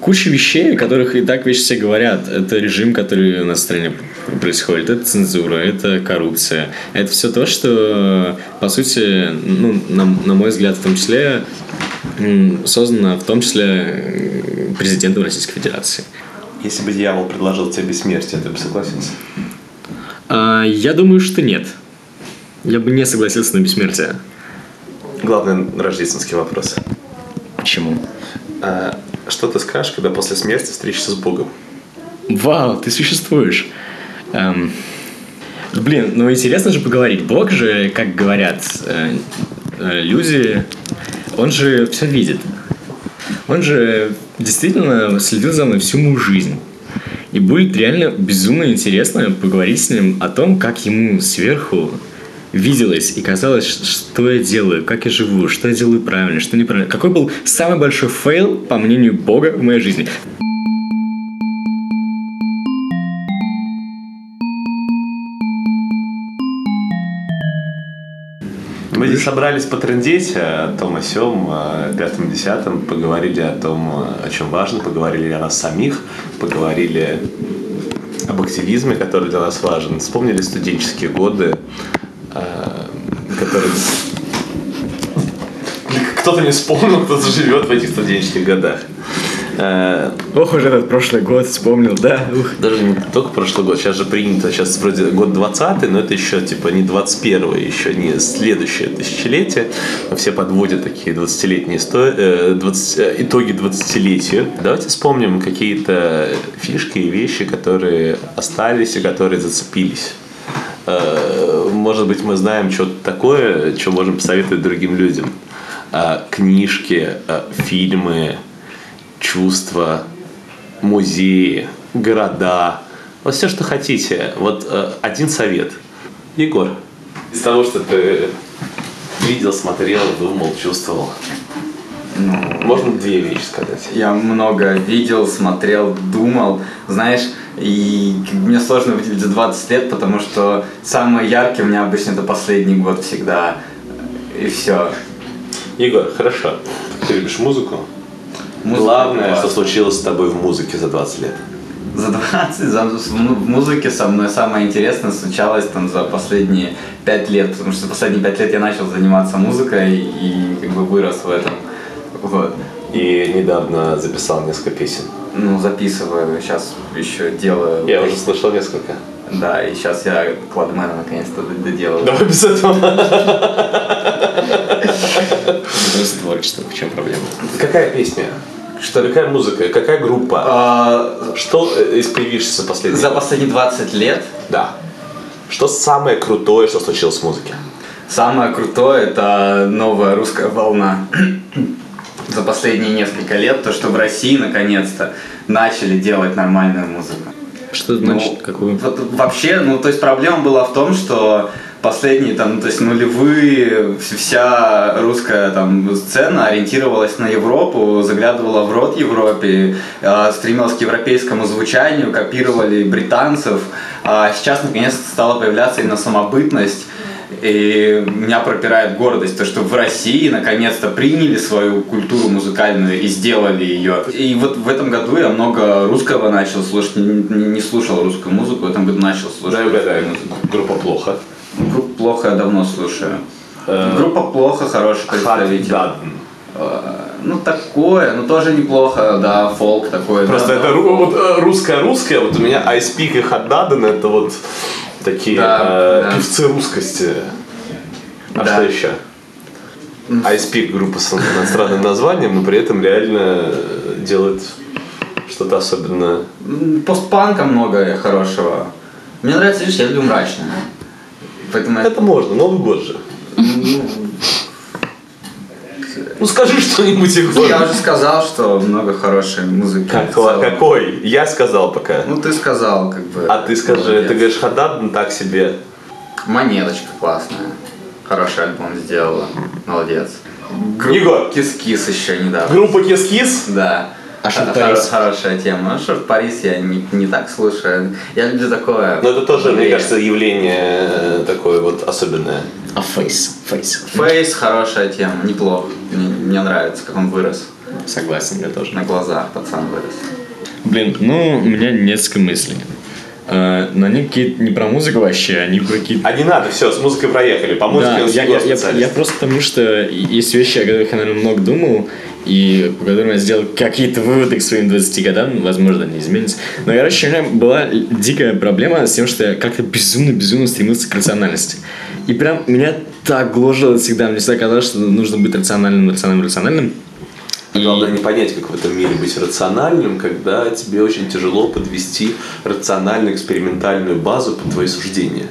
Куча вещей, о которых и так вещи все говорят. Это режим, который у нас в стране происходит. Это цензура, это коррупция. Это все то, что, по сути, ну, на, на мой взгляд, в том числе, создано в том числе президентом Российской Федерации. Если бы дьявол предложил тебе бессмертие, ты бы согласился? А, я думаю, что нет. Я бы не согласился на бессмертие. Главный рождественский вопрос. Почему? А, что ты скажешь, когда после смерти встретишься с Богом? Вау, ты существуешь. Эм, блин, ну интересно же поговорить. Бог же, как говорят э, э, люди, он же все видит. Он же действительно следил за мной всю мою жизнь. И будет реально безумно интересно поговорить с ним о том, как ему сверху виделось и казалось, что я делаю, как я живу, что я делаю правильно, что неправильно. Какой был самый большой фейл, по мнению Бога, в моей жизни. Мы здесь собрались потрындеть о том, о сём, о пятом, десятом, поговорили о том, о чем важно, поговорили о нас самих, поговорили об активизме, который для нас важен. Вспомнили студенческие годы, э, которые... Кто-то не вспомнил, кто-то живет в этих студенческих годах. Э, Ох, уже этот прошлый год вспомнил, да? Ух. Даже не только прошлый год, сейчас же принято, сейчас вроде год 20 но это еще типа не 21 еще не следующее тысячелетие. Все подводят такие 20-летние сто- э, 20 э, итоги 20-летию. Давайте вспомним какие-то фишки и вещи, которые остались и которые зацепились. Может быть, мы знаем что-то такое, что можем посоветовать другим людям. Э, Книжки, э, фильмы, чувства, музеи, города, вот все, что хотите. Вот э, один совет. Егор, из того, что ты видел, смотрел, думал, чувствовал, можно две вещи сказать. Я много видел, смотрел, думал. Знаешь, и мне сложно выделить за 20 лет, потому что самый яркий у меня обычно это последний год всегда. И все. Егор, хорошо. Ты любишь музыку? Музыка Главное, класс. что случилось с тобой в музыке за 20 лет. За 20, за, в музыке со мной самое интересное случалось там за последние 5 лет, потому что за последние 5 лет я начал заниматься музыкой и как бы вырос в этом. Вот. И недавно записал несколько песен. Ну, записываю, сейчас еще делаю. Я уже слышал несколько. Да, и сейчас я Кладмена наконец-то д- доделаю. Давай без этого. Просто творчество, в чем проблема? Какая песня? Что, какая музыка? Какая группа? А, Что э, из появившихся последних? за последние 20 лет Да. Что самое крутое, что случилось в музыке? самое крутое это новая русская волна. За последние несколько лет, то, что в России наконец-то начали делать нормальную музыку. Что это Ну, значит? Какую? Вот вообще, ну, то есть проблема была в том, что последние там, ну, то есть нулевые, вс- вся русская там сцена ориентировалась на Европу, заглядывала в рот Европе, э, стремилась к европейскому звучанию, копировали британцев, а сейчас наконец стала появляться именно самобытность. И меня пропирает гордость, то, что в России наконец-то приняли свою культуру музыкальную и сделали ее. И вот в этом году я много русского начал слушать, не, слушал русскую музыку, в этом году начал слушать. Дай угадаю. Группа плохо. Группу плохо я давно слушаю. Э, Группа плохо, хороший представитель. Э, Ну такое, ну тоже неплохо, да, фолк такой. Просто да, это да, ру- вот, э, русское-русское, вот у меня Ice Peak и Хаддаден это вот такие Да, э, да. певцы русскости. А Да. что еще? iSpeak группа с иностранным названием, но при этом реально делает что-то особенное. Постпанка много хорошего. Мне нравится, видишь, я люблю мрачное. Поэтому я- Это можно, Новый год же. Ну скажи что-нибудь, Ну, Егор. я уже сказал, что много хорошей музыки. Как- какой? Я сказал пока. Ну, ты сказал, как бы. А ты скажи, Молодец. ты говоришь, Хадад, ну так себе. Монеточка классная. Хороший альбом сделала. Молодец. Егор. Кис-кис еще недавно. Группа Кис-Кис? Да. А что Хоро- Парис? Хорошая тема. Ну что в Парис я не, не так слушаю. Я люблю такое. Но это тоже, мне кажется, явление э, такое вот особенное. А Face? Face. Face хорошая тема, неплохо. Мне, мне нравится, как он вырос. Согласен, я тоже. На глазах пацан вырос. Блин, ну, у меня несколько мыслей. Э, Но они какие-то не про музыку вообще, они про какие-то... А не надо, все, с музыкой проехали. По музыке Да, я, я- я- я просто потому, что есть вещи, о которых я, наверное, много думал, и по которым я сделал какие-то выводы к своим 20 годам, возможно, они изменятся. Но, короче, у меня была дикая проблема с тем, что я как-то безумно-безумно стремился к рациональности. И прям меня так гложило всегда, мне всегда казалось, что нужно быть рациональным, рациональным, рациональным. И- Главное не понять, как в этом мире быть рациональным, когда тебе очень тяжело подвести рациональную экспериментальную базу под твои суждения.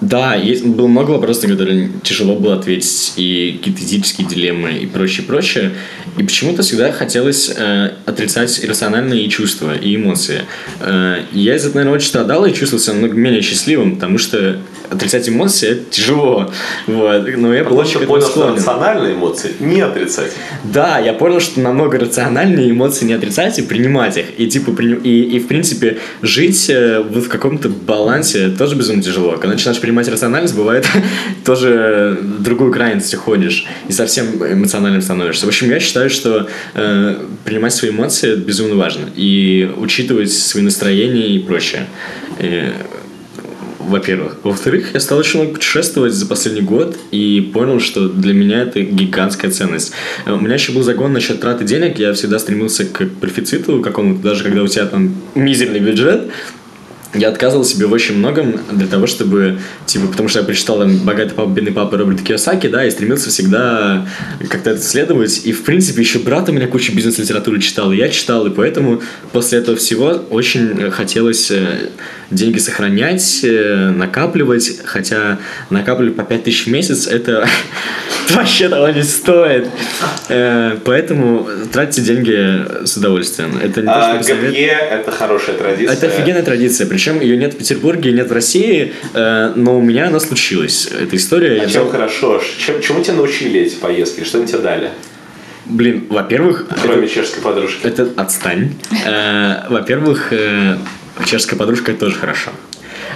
Да, есть, было много вопросов, на которые тяжело было ответить, и какие-то этические дилеммы, и прочее, прочее. И почему-то всегда хотелось э, отрицать иррациональные чувства и эмоции. Э, я из этого, наверное, очень страдал и чувствовал себя намного менее счастливым, потому что отрицать эмоции – это тяжело. Вот. Но я Потому что понял, что склонен. рациональные эмоции не отрицать. Да, я понял, что намного рациональнее эмоции не отрицать и принимать их. И, типа, и, и в принципе, жить э, вот в каком-то балансе тоже безумно тяжело. Когда начинаешь принимать рациональность, бывает тоже другую крайность уходишь и совсем эмоциональным становишься. В общем, я считаю, что э, принимать свои эмоции безумно важно. И учитывать свои настроения и прочее. Э, во-первых. Во-вторых, я стал очень много путешествовать за последний год и понял, что для меня это гигантская ценность. Э, У меня еще был загон насчет траты денег, я всегда стремился к профициту какому-то, даже когда у тебя там мизерный бюджет, я отказывал себе в очень многом для того, чтобы, типа, потому что я прочитал там «Богатый папа, бедный папа» Роберта Кiyosaki, да, и стремился всегда как-то это исследовать. И, в принципе, еще брат у меня кучу бизнес-литературы читал, и я читал, и поэтому после этого всего очень хотелось э, деньги сохранять, э, накапливать, хотя накапливать по 5000 в месяц, это вообще того не стоит. Э, Поэтому тратьте деньги с удовольствием. Это не то, А что совет. ГПЕ – это хорошая традиция. Это офигенная традиция. Причем ее нет в Петербурге, нет в России, э, но у меня она случилась. Эта история. А я чем взял- хорошо? Чем, чему тебя научили эти поездки? Что они тебе дали? Блин, во-первых, Кроме это, чешской подружки. это отстань. Э, Во-первых, э, чешская подружка это тоже хорошо.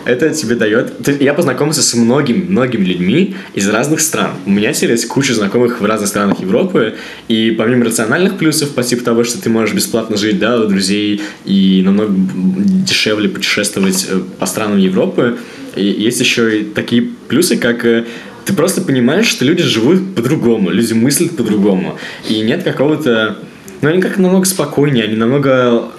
Это тебе дает... Я познакомился с многими, многими людьми из разных стран. У меня есть куча знакомых в разных странах Европы, и помимо рациональных плюсов, по типу того, что ты можешь бесплатно жить, да, у друзей, и намного дешевле путешествовать э, по странам Европы, есть еще и такие плюсы, как э, ты просто понимаешь, что люди живут по-другому, люди мыслят по-другому, и нет какого-то... Ну, они как намного спокойнее, они намного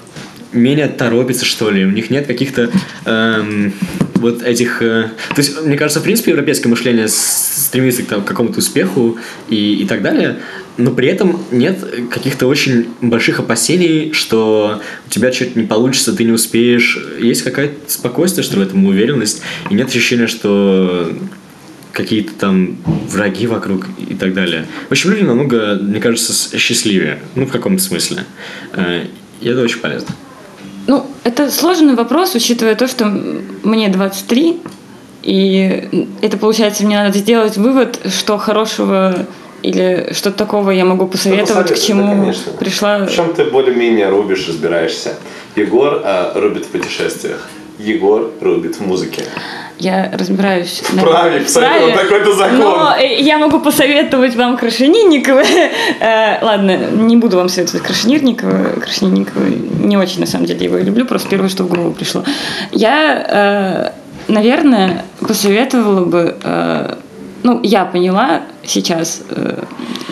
менее торопятся, что ли. У них нет каких-то эм, вот этих... э, То есть, мне кажется, в принципе, европейское мышление стремится к, там, к какому-то успеху и, и так далее, но при этом нет каких-то очень больших опасений, что у тебя что-то не получится, ты не успеешь. Есть какое-то спокойствие, что в этом уверенность, и нет ощущения, что какие-то там враги вокруг и так далее. В общем, люди намного, мне кажется, счастливее. Ну, в каком-то смысле. Э, И это очень полезно. Ну, это сложный вопрос, учитывая то, что мне 23, и это, получается, мне надо сделать вывод, что хорошего или что-то такого я могу посоветовать, к да, чему конечно. пришла... В чем ты более-менее рубишь, разбираешься? Егор э, рубит в путешествиях. Егор рубит в музыке. Я разбираюсь. В праве, кстати, вот такой-то закон. Но э, я могу посоветовать вам Крашенинникова. Э, Ладно, не буду вам советовать Крашенинникова. Крашенинникова не очень, на самом деле, его люблю. Просто первое, что в голову пришло. Я, э, наверное, посоветовала бы... Ну, я поняла сейчас,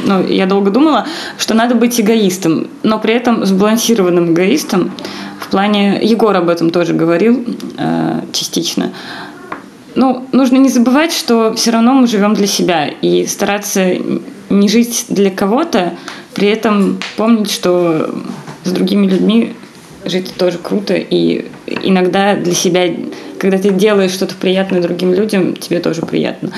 ну, я долго думала, что надо быть эгоистом, но при этом сбалансированным егоистом. В плане... Егор об этом тоже говорил э, частично ну, нужно не забывать, что все равно мы живем для себя и стараться не жить для кого-то, при этом помнить, что с другими людьми жить тоже круто, и иногда для себя, когда ты делаешь что-то приятное другим людям, тебе тоже приятно.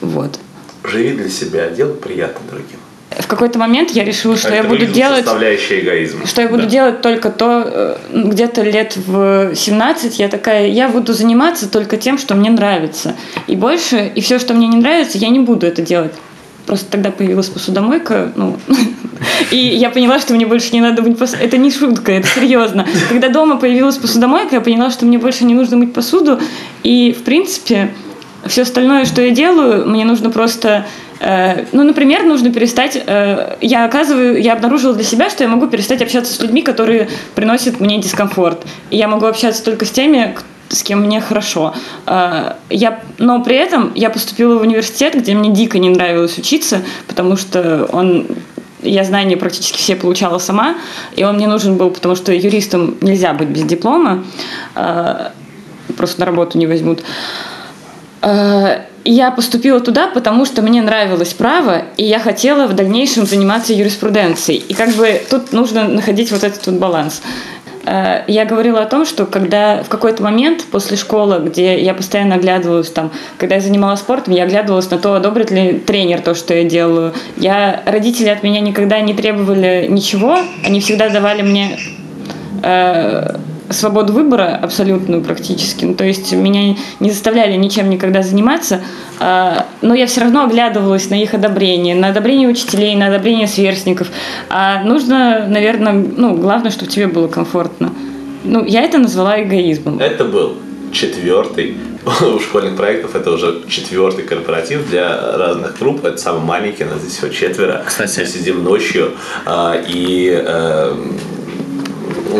Вот. Живи для себя, делай приятно другим. В какой-то момент я решила, что я буду делать... Составляющая эгоизм. Что я буду Да. делать только то, э, где-то лет в 17 я такая, я буду заниматься только тем, что мне нравится. И больше, и все, что мне не нравится, я не буду это делать. Просто тогда появилась посудомойка, ну, и я поняла, что мне больше не надо мыть посуду. Это не шутка, это серьезно. Когда дома появилась посудомойка, я поняла, что мне больше не нужно мыть посуду. И, в принципе, все остальное, что я делаю, мне нужно просто... э, ну, например, нужно перестать... э, я оказываю, я обнаружила для себя, что я могу перестать общаться с людьми, которые приносят мне дискомфорт. И я могу общаться только с теми, с кем мне хорошо. Э, я, но при этом я поступила в университет, где мне дико не нравилось учиться, потому что он я знания практически все получала сама, и он мне нужен был, потому что юристом нельзя быть без диплома, просто на работу не возьмут. Я поступила туда, потому что мне нравилось право, и я хотела в дальнейшем заниматься юриспруденцией. И как бы тут нужно находить вот этот вот баланс. Э, Я говорила о том, что когда в какой-то момент после школы, где я постоянно оглядывалась там, когда я занималась спортом, я оглядывалась на то, одобрит ли тренер то, что я делаю. Я, родители от меня никогда не требовали ничего, они всегда давали мне э, свободу выбора абсолютную практически. Ну, то есть меня не заставляли ничем никогда заниматься, а, но я все равно оглядывалась на их одобрение, на одобрение учителей, на одобрение сверстников. А нужно, наверное, ну, главное, чтобы тебе было комфортно. Ну, я это назвала эгоизмом. Это был четвертый у школьных проектов это уже четвертый корпоратив для разных групп. Это самый маленький, нас здесь всего четверо. Кстати. Мы сидим ночью а, и э, ну,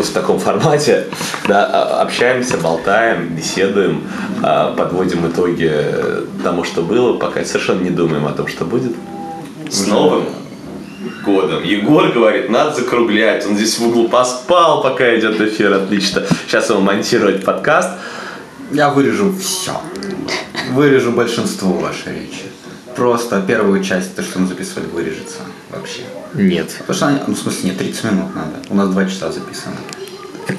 в таком формате да, а- общаемся, болтаем, беседуем, а, подводим итоги тому, что было, пока совершенно не думаем о том, что будет. С новым годом. Егор говорит, надо закруглять. Он здесь в углу поспал, пока идет эфир. Отлично. Сейчас он монтирует подкаст. Я вырежу все. Вырежу большинство вашей речи. Просто первую часть, то, что мы записывали, вырежется вообще. Нет. Потому что, они- ну, в смысле, нет, 30 минут надо. У нас 2 часа записано.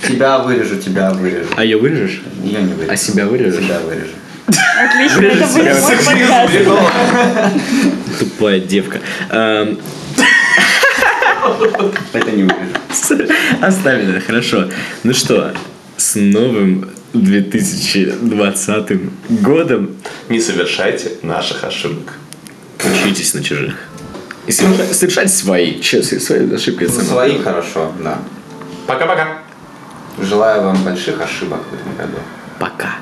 Тебя вырежу, тебя вырежу. А ее вырежешь? Ее не вырежу. А себя вырежешь? Себя вырежу. Отлично, это будет мой подкаст. Тупая девка. Эм, Это не вырежу. Оставим это, хорошо. Ну что, с новым 2020 годом Не совершайте наших ошибок. учитесь на чужих. И соверша- совершайте свои. Че, свои ошибки. самое Свои хорошо, да. Пока-пока. Желаю вам больших ошибок в этом году. Пока.